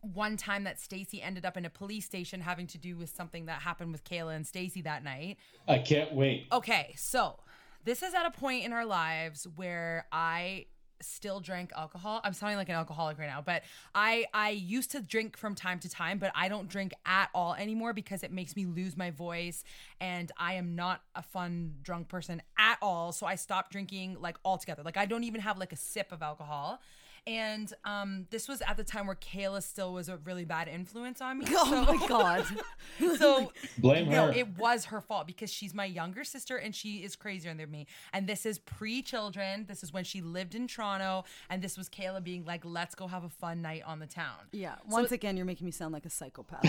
B: one time that Stacy ended up in a police station having to do with something that happened with Kayla and Stacy that night.
D: I can't wait.
B: Okay, so this is at a point in our lives where I still drank alcohol. I'm sounding like an alcoholic right now, but I I used to drink from time to time, but I don't drink at all anymore because it makes me lose my voice and I am not a fun drunk person at all. So I stopped drinking like altogether. Like I don't even have like a sip of alcohol. And um, this was at the time where Kayla still was a really bad influence on me.
C: Oh
B: so,
C: my god.
B: so
D: Blame
B: no,
D: her.
B: it was her fault because she's my younger sister and she is crazier than me. And this is pre-children. This is when she lived in Toronto, and this was Kayla being like, "Let's go have a fun night on the town."
C: Yeah. Once again, you're making me sound like a psychopath.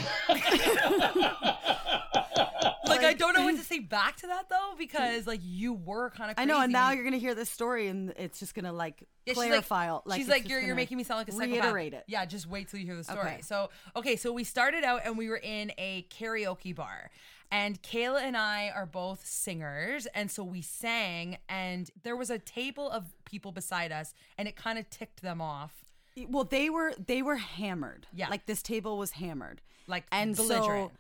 B: Like, I don't know what to say back to that though because like you were kind of.
C: I know, and now you're gonna hear this story, and it's just gonna like
B: Yeah, she's
C: clarify.
B: Like,
C: like
B: she's like, you're, you're making me sound like a psychopath.
C: Reiterate it.
B: Yeah, just wait till you hear the story.
C: Okay.
B: So, okay, so we started out and we were in a karaoke bar. And Kayla and I are both singers. And so we sang, and there was a table of people beside us, and it kind of ticked them off.
C: Well, they were they were hammered.
B: Yeah.
C: like this table was hammered.
B: Like,
C: and
B: belligerent.
C: so,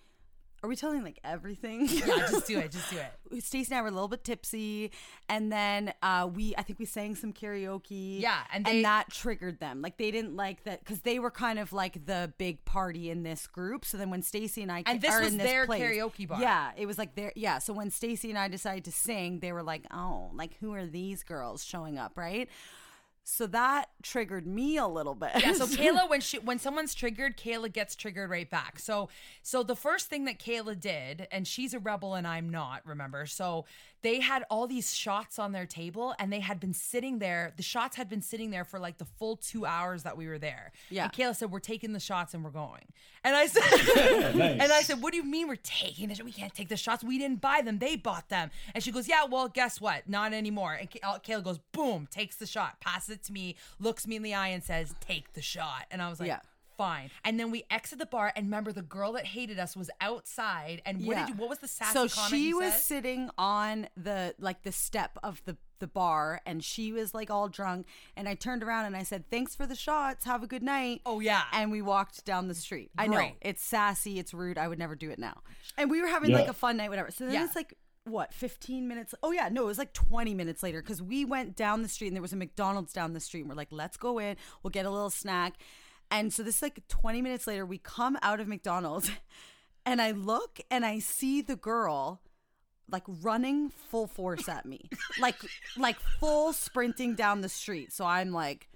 C: are we telling like everything?
B: Yeah, just do it. Just do it.
C: Stacy and I were a little bit tipsy, and then uh, we I think we sang some karaoke.
B: Yeah, and they-
C: that triggered them. Like they didn't like that because they were kind of like the big party in this group. So then when Stacy and I
B: And this was
C: this
B: their
C: place-
B: karaoke bar.
C: Yeah, it was like their yeah. So when Stacy and I decided to sing, they were like, oh, like who are these girls showing up, right? So that triggered me a little bit.
B: Yeah, so Kayla, when she when someone's triggered, Kayla gets triggered right back. So so the first thing that Kayla did, and she's a rebel and I'm not, remember? So they had all these shots on their table and they had been sitting there. The shots had been sitting there for like the full two hours that we were there.
C: Yeah.
B: And Kayla said, We're taking the shots and we're going. And I said,
D: nice.
B: And I said, What do you mean we're taking the We can't take the shots. We didn't buy them. They bought them. And she goes, Yeah, well, guess what? Not anymore. And uh, Kayla goes, Boom, takes the shot, passes it to me, looks me in the eye and says, Take the shot. And I was like,
C: Yeah.
B: Fine. And then we exit the bar, and remember, the girl that hated us was outside. And what
C: Yeah.
B: did you, what was the sassy
C: so
B: comment
C: she
B: you
C: was
B: said?
C: sitting on the like the step of the the bar and she was like all drunk and I turned around and I said thanks for the shots have a good night
B: Oh, yeah.
C: and we walked down the street I know it's sassy it's rude I would never do it now and we were having
D: Yeah.
C: like a fun night whatever so then
B: Yeah.
C: it's like what 15 minutes oh yeah no it was like 20 minutes later because we went down the street and there was a mcdonald's down the street and we're like let's go in we'll get a little snack and so this is like 20 minutes later we come out of mcdonald's and i look and i see the girl like running full force at me like like full sprinting down the street so i'm like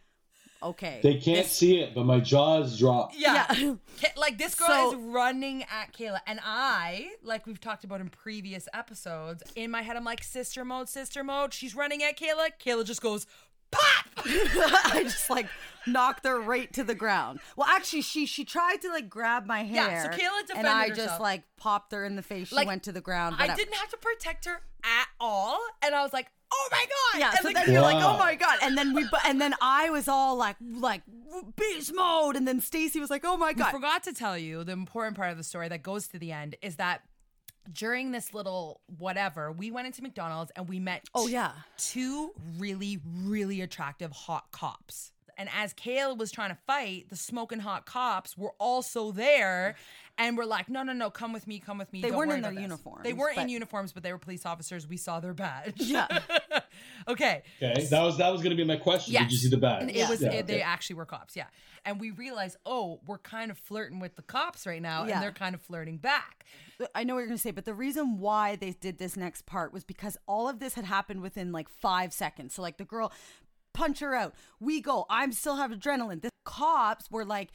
C: okay
D: They can't see it, but my jaws drop.
B: Yeah.
C: Yeah.
B: Like this girl
C: So-
B: is running at Kayla. And I, like we've talked about in previous episodes, in my head, I'm like, sister mode, sister mode. She's running at Kayla. Kayla just goes, pop!
C: I just like knocked her right to the ground. Well, actually, she she tried to like grab my
B: Yeah,
C: hair.
B: so Kayla
C: and I
B: herself.
C: just like popped her in the face. She
B: Like,
C: went to the ground.
B: I
C: whatever.
B: didn't have to protect her at all. And I was like, oh my God.
C: Yeah,
B: And
C: so
B: the-
C: then you're like,
D: Wow.
C: oh my god, and then we, bu- and then I was all like, like beast mode, and then Stacy was like, oh my
B: We
C: god,
B: forgot to tell you the important part of the story that goes to the end is that during this little whatever, we went into McDonald's and we met
C: Oh, yeah.
B: two really, really attractive hot cops. And as Kayla was trying to fight, the smoking hot cops were also there and were like, no, no, no, come with me, come with me.
C: They
B: don't
C: weren't
B: worry
C: in their
B: about this."
C: uniforms,
B: They weren't in
C: but-
B: uniforms, but they were police officers. We saw their badge.
C: Yeah.
B: okay.
D: Okay, that was that was gonna be my question. Did you see the badge?
B: And it was
D: Yeah,
B: it, they actually were cops, yeah. And we realized, oh, we're kind of flirting with the cops right now,
C: Yeah.
B: and they're kind of flirting back.
C: I know what you're gonna say, but the reason why they did this next part was because all of this had happened within like five seconds. So like the girl, punch her out. We go. I'm still have adrenaline. The cops were like.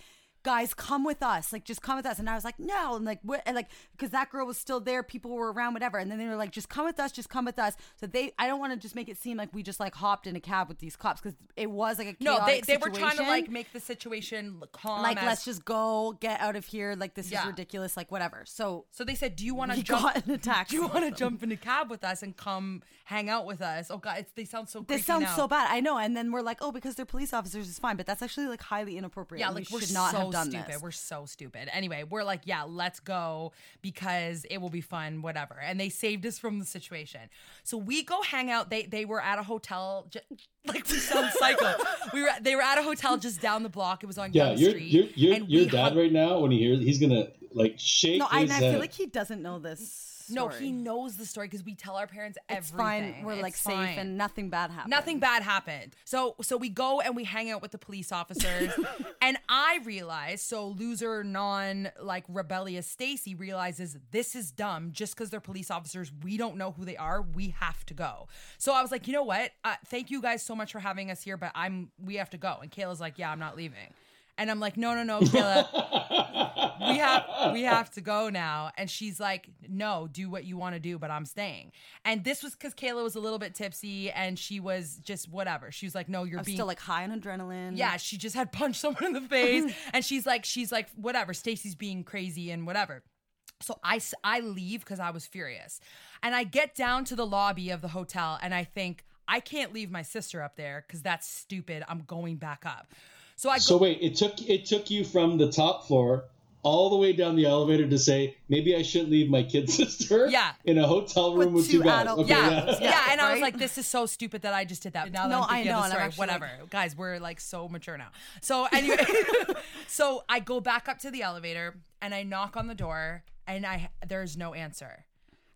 C: Guys, come with us. Like, just come with us. And I was like, no. And like, what? And like, because that girl was still there. People were around, whatever. And then they were like, just come with us. Just come with us. So they, I don't want to just make it seem like we just like hopped in a cab with these cops because it was like a
B: No, they, they were trying to like make the situation calm.
C: like
B: as-
C: let's just go get out of here like this
B: Yeah.
C: is ridiculous like whatever so
B: So they said, "Do you want to jump?
C: got in a taxi
B: Do you want to jump in a cab with us and come hang out with us?" Oh God, it's, they sound so.
C: this sounds
B: now.
C: so bad i know and then we're like oh because they're police officers it's fine but that's actually like highly inappropriate
B: Yeah, like
C: we
B: we're
C: should not
B: so
C: have done
B: stupid.
C: this
B: We're so stupid. Anyway, we're like, yeah, let's go because it will be fun, whatever. And they saved us from the situation. So we go hang out. They they were at a hotel. Just, like we sound psycho. we were they were at a hotel just down the block. It was on
D: Yeah,
B: Yonge
D: your your your,
B: and
D: your
B: we
D: dad
B: hung-
D: right now when he hears he's gonna like shake
C: no I,
D: his
C: I
D: head.
C: feel like he doesn't know this
B: No, he knows the story because we tell our parents
C: it's
B: everything.
C: fine we're
B: It's
C: like safe and nothing bad happened
B: Nothing bad happened. So so we go and we hang out with the police officers. and I realize, so loser non like rebellious Stacy realizes this is dumb just because they're police officers. We don't know who they are. We have to go. So I was like, you know what? Uh, thank you guys so much for having us here, but I'm we have to go. And Kayla's like, yeah, I'm not leaving. And I'm like, no, no, no, Kayla, we have we have to go now. And she's like, no, do what you want to do, but I'm staying. And this was because Kayla was a little bit tipsy and she was just whatever. She was like, no, you're
C: i'm
B: being
C: still like high on adrenaline
B: yeah, she just had punched someone in the face, and she's like, she's like, whatever. Stacy's being crazy and whatever. So I I leave because I was furious, and I get down to the lobby of the hotel, and I think I can't leave my sister up there because that's stupid. I'm going back up. So I
D: So
B: go.
D: wait, it took it took you from the top floor all the way down the elevator to say maybe I shouldn't leave my kid sister
B: Yeah.
D: in a hotel room
C: With
D: with,
C: two
D: two guys.
C: adults.
D: Okay,
B: yeah,
D: yeah.
B: yeah, and I was like, "This is so stupid that I just did that." Now that
C: No,
B: I'm
C: I know,
B: of
C: and
B: the
C: I'm
B: story,
C: actually
B: whatever, guys, we're like so mature now. So anyway, so I go back up to the elevator and I knock on the door, and I there's no answer,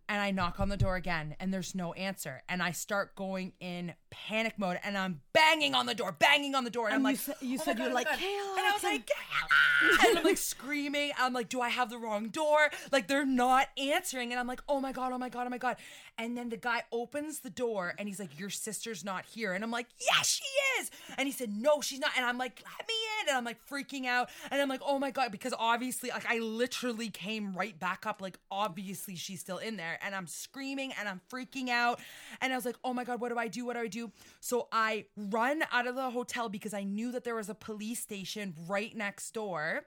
B: and I knock on the door again, and there's no answer, and I start going in panic mode, and I'm banging on the door, banging on the door, and, I'm
C: you
B: like,
C: sa- you
B: "Oh
C: said
B: God,
C: you're
B: oh
C: like,
B: God."
C: "Kayla,
B: and I was like, Kayla, and I'm like screaming. I'm like, do I have the wrong door? Like they're not answering, and I'm like, oh my god, oh my god, oh my god. And then the guy opens the door, and he's like, your sister's not here, and I'm like, yes, she is. And he said, no, she's not. And I'm like, let me in. And I'm like freaking out. And I'm like, oh my God, because obviously, like, I literally came right back up. Like, obviously, she's still in there. And I'm screaming and I'm freaking out. And I was like, oh my God, what do I do? What do I do? So I run out of the hotel because I knew that there was a police station right next door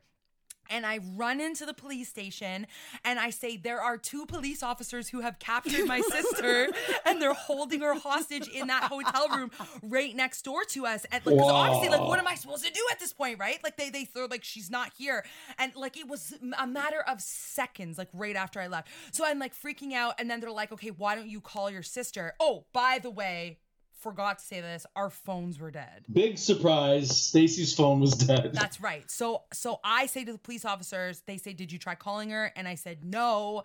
B: and I run into the police station and I say, There are two police officers who have captured my sister and they're holding her hostage in that hotel room right next door to us. And like, obviously, like, what am I supposed to do at this point, right? Like, they, they throw, like, she's not here. And like, it was a matter of seconds, like, right after I left. So I'm like freaking out. And then they're like, Okay, why don't you call your sister? Oh, by the way, forgot to say this, our phones were dead.
D: Big surprise. Stacy's phone was dead.
B: That's right. So so I say to the police officers, they say, "Did you try calling her?" And I said, "No.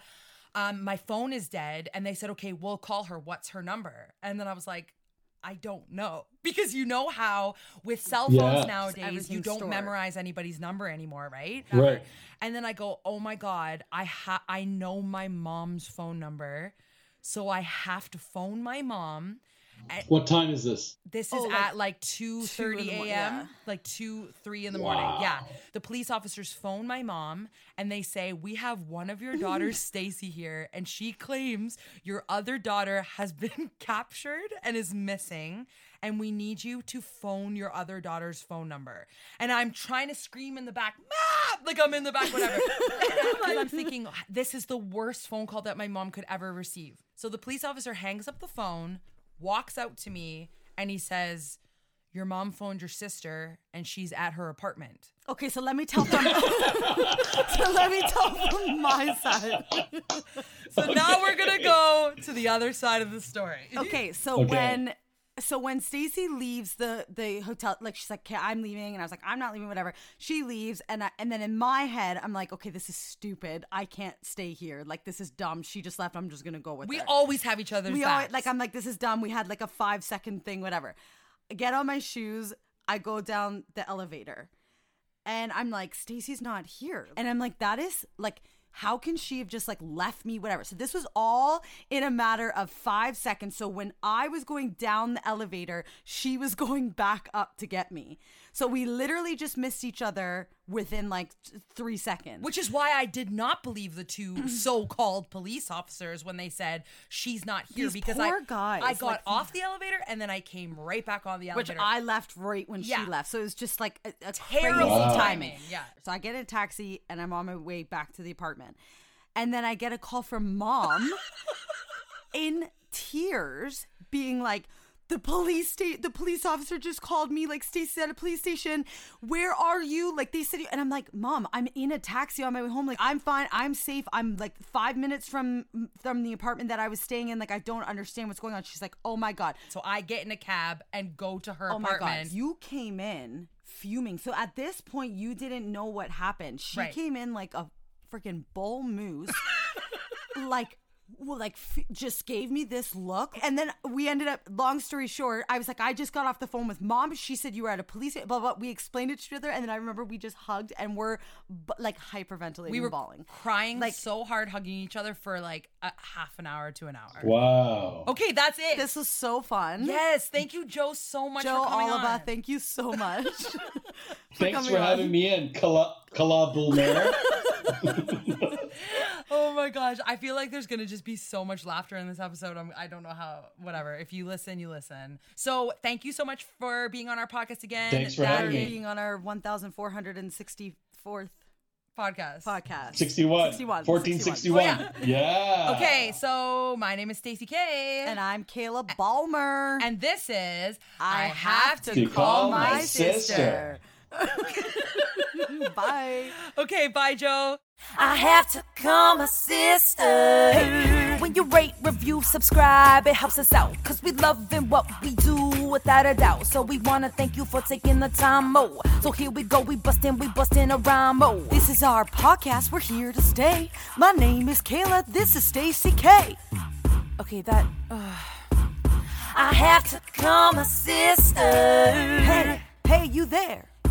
B: Um, my phone is dead." And they said, "Okay, we'll call her. What's her number?" And then I was like, I don't know because you know how with cell phones
D: Yeah.
B: nowadays you don't
C: stored.
B: memorize anybody's number anymore, right?
D: Right.
B: And then I go, "Oh my god, I ha- I know my mom's phone number." So I have to phone my mom.
D: What time is this?
B: This is
C: Oh, like
B: at like two thirty
C: in the
B: a.m.
C: yeah.
B: Like two, three in the morning. Yeah. The police officers phone my mom and they say, "We have one of your daughters, Stacy, here, and she claims your other daughter has been captured and is missing." And we need you to phone your other daughter's phone number. And I'm trying to scream in the back, Mom! like I'm in the back, whatever. Because I'm thinking, this is the worst phone call that my mom could ever receive. So the police officer hangs up the phone, walks out to me, and he says, Your mom phoned your sister and she's at her apartment.
C: Okay, so let me tell from so let me tell from my side.
B: So now we're gonna go to the other side of the story.
C: Okay, so
D: Okay.
C: when so when Stacy leaves the the hotel, like she's like, "Okay, I'm leaving," and I was like, "I'm not leaving," whatever. She leaves, and I, and then in my head, I'm like, "Okay, this is stupid. I can't stay here. Like this is dumb. She just left. I'm just gonna go with
B: We
C: her."
B: always have each other's
C: we always like I'm like, "This is dumb." We had like a five second thing, whatever. I get on my shoes. I go down the elevator, and I'm like, Stacy's not here, and I'm like, that is like. How can she have just like left me, whatever? So, this was all in a matter of five seconds. So, when I was going down the elevator, she was going back up to get me. So, we literally just missed each other within like th- three seconds.
B: Which is why I did not believe the two so-called police officers when they said she's not here
C: These
B: because
C: poor
B: I
C: guys,
B: I got
C: like-
B: off the elevator and then I came right back on the
C: which
B: elevator.
C: I left right when
B: Yeah.
C: she left. So it was just like a, a
B: Terrible timing,
C: timing.
B: yeah.
C: So I get in a taxi and I'm on my way back to the apartment. And then I get a call from mom in tears being like the police state the police officer just called me like Stacy's at a police station. Where are you? Like they said and I'm like, "Mom, I'm in a taxi on my way home. Like I'm fine. I'm safe. I'm like 5 minutes from from the apartment that I was staying in. Like I don't understand what's going on." She's like, "Oh my god.
B: so I get in a cab and go to her
C: Oh my god, you came in fuming. So at this point, you didn't know what happened. She
B: Right.
C: came in like a freaking bull moose, like. Well, like f- just gave me this look, and then we ended up. Long story short, I was like, I just got off the phone with mom. She said you were at a police. Blah blah. We explained it to each other, and then I remember we just hugged and were b- like hyperventilating,
B: we were
C: bawling.
B: crying
C: Like-
B: so hard, hugging each other for like a half an hour to an hour.
D: Wow.
B: Okay, that's it.
C: This was so fun.
B: yes, thank you, Joe, so much
C: Joe
B: for coming
C: Oliva,
B: on.
C: thank you so much.
D: Thanks
C: coming
D: for
C: on.
D: having me in, Kala, Kala Bulmer.
B: Oh my gosh, I feel like there's gonna just be so much laughter in this episode. I'm, I don't know how. Whatever. If you listen, you listen. So thank you so much for being on our podcast again.
D: Thanks for
B: That
D: having me.
C: being on our 1,464th
B: Podcast.
C: podcast.
D: 61.
C: 61.
D: 1461.
B: Oh,
D: yeah.
B: Okay, so my name is Stacy K.
C: And I'm Kayla Balmer.
B: And this is
C: I have to
D: To
C: call
D: call
C: my
D: my
C: sister. Bye.
B: okay. Bye, Joe.
E: I have to call my sister. When you rate, review, subscribe, it helps us out. Cause we loving what we do without a doubt. So we wanna thank you for taking the time, oh. So here we go, we bustin', we bustin' a rhyme, oh.
C: This is our podcast. We're here to stay. My name is Kayla. This is Stacy K.
E: Okay, that. I have to call my sister.
C: Hey, hey, you there?